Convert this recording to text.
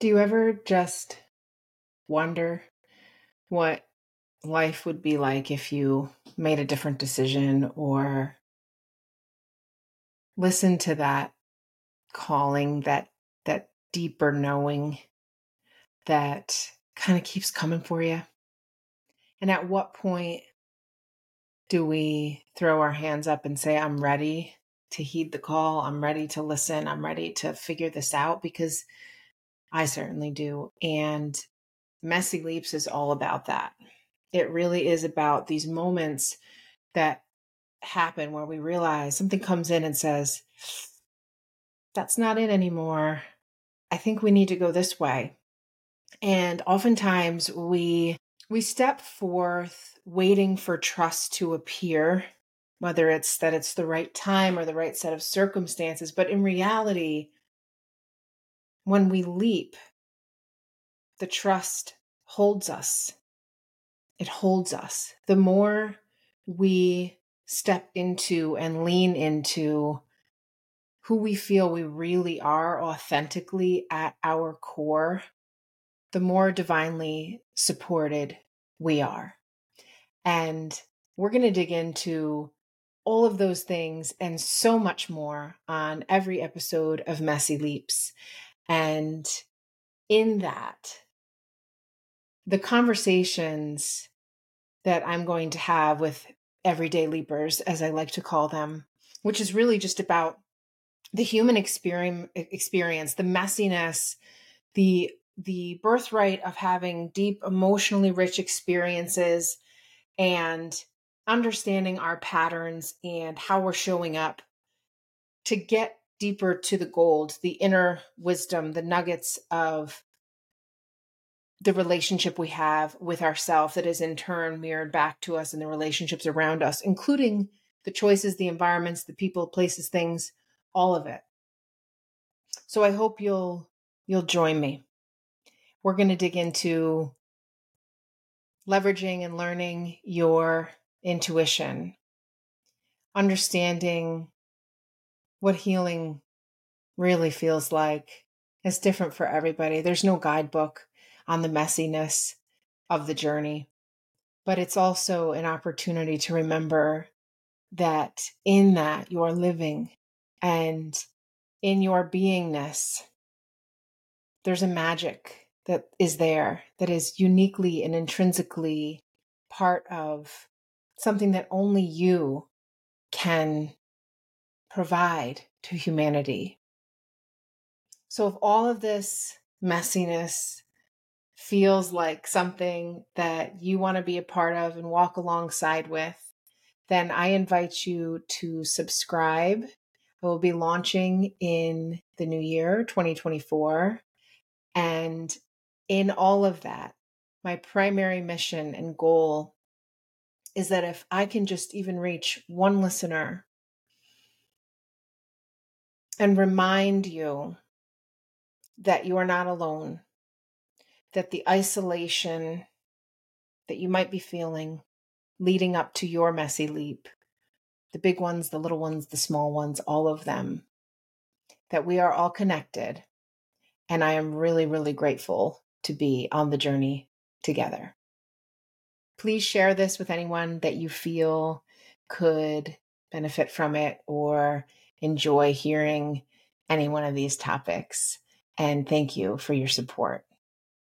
Do you ever just wonder what life would be like if you made a different decision or listened to that calling, that that deeper knowing that kind of keeps coming for you? And at what point do we throw our hands up and say, I'm ready to heed the call? I'm ready to listen. I'm ready to figure this out because I certainly do. And Messy Leaps is all about that. It really is about these moments that happen where we realize something comes in and says, that's not it anymore. I think we need to go this way. And oftentimes we we step forth waiting for trust to appear, whether it's that it's the right time or the right set of circumstances, but in reality, when we leap, the trust holds us. It holds us. The more we step into and lean into who we feel we really are authentically at our core, the more divinely supported we are. And we're going to dig into all of those things and so much more on every episode of Messy Leaps. And in that, the conversations that I'm going to have with everyday leapers, as I like to call them, which is really just about the human experience, the messiness, the the birthright of having deep emotionally rich experiences and understanding our patterns and how we're showing up to get deeper to the gold, the inner wisdom, the nuggets of the relationship we have with ourselves that is in turn mirrored back to us in the relationships around us, including the choices, the environments, the people, places, things, all of it. So I hope you'll you'll join me. We're going to dig into leveraging and learning your intuition, understanding what healing really feels like is different for everybody. There's no guidebook on the messiness of the journey, but it's also an opportunity to remember that in that you're living and in your beingness, there's a magic that is there that is uniquely and intrinsically part of something that only you can provide to humanity. So, if all of this messiness feels like something that you want to be a part of and walk alongside with, then I invite you to subscribe. I will be launching in the new year, 2024. And in all of that, my primary mission and goal is that if I can just even reach one listener and remind you that you are not alone, that the isolation that you might be feeling leading up to your messy leap, the big ones, the little ones, the small ones, all of them, that we are all connected. And I am really, really grateful to be on the journey together. Please share this with anyone that you feel could benefit from it or enjoy hearing any one of these topics. And thank you for your support.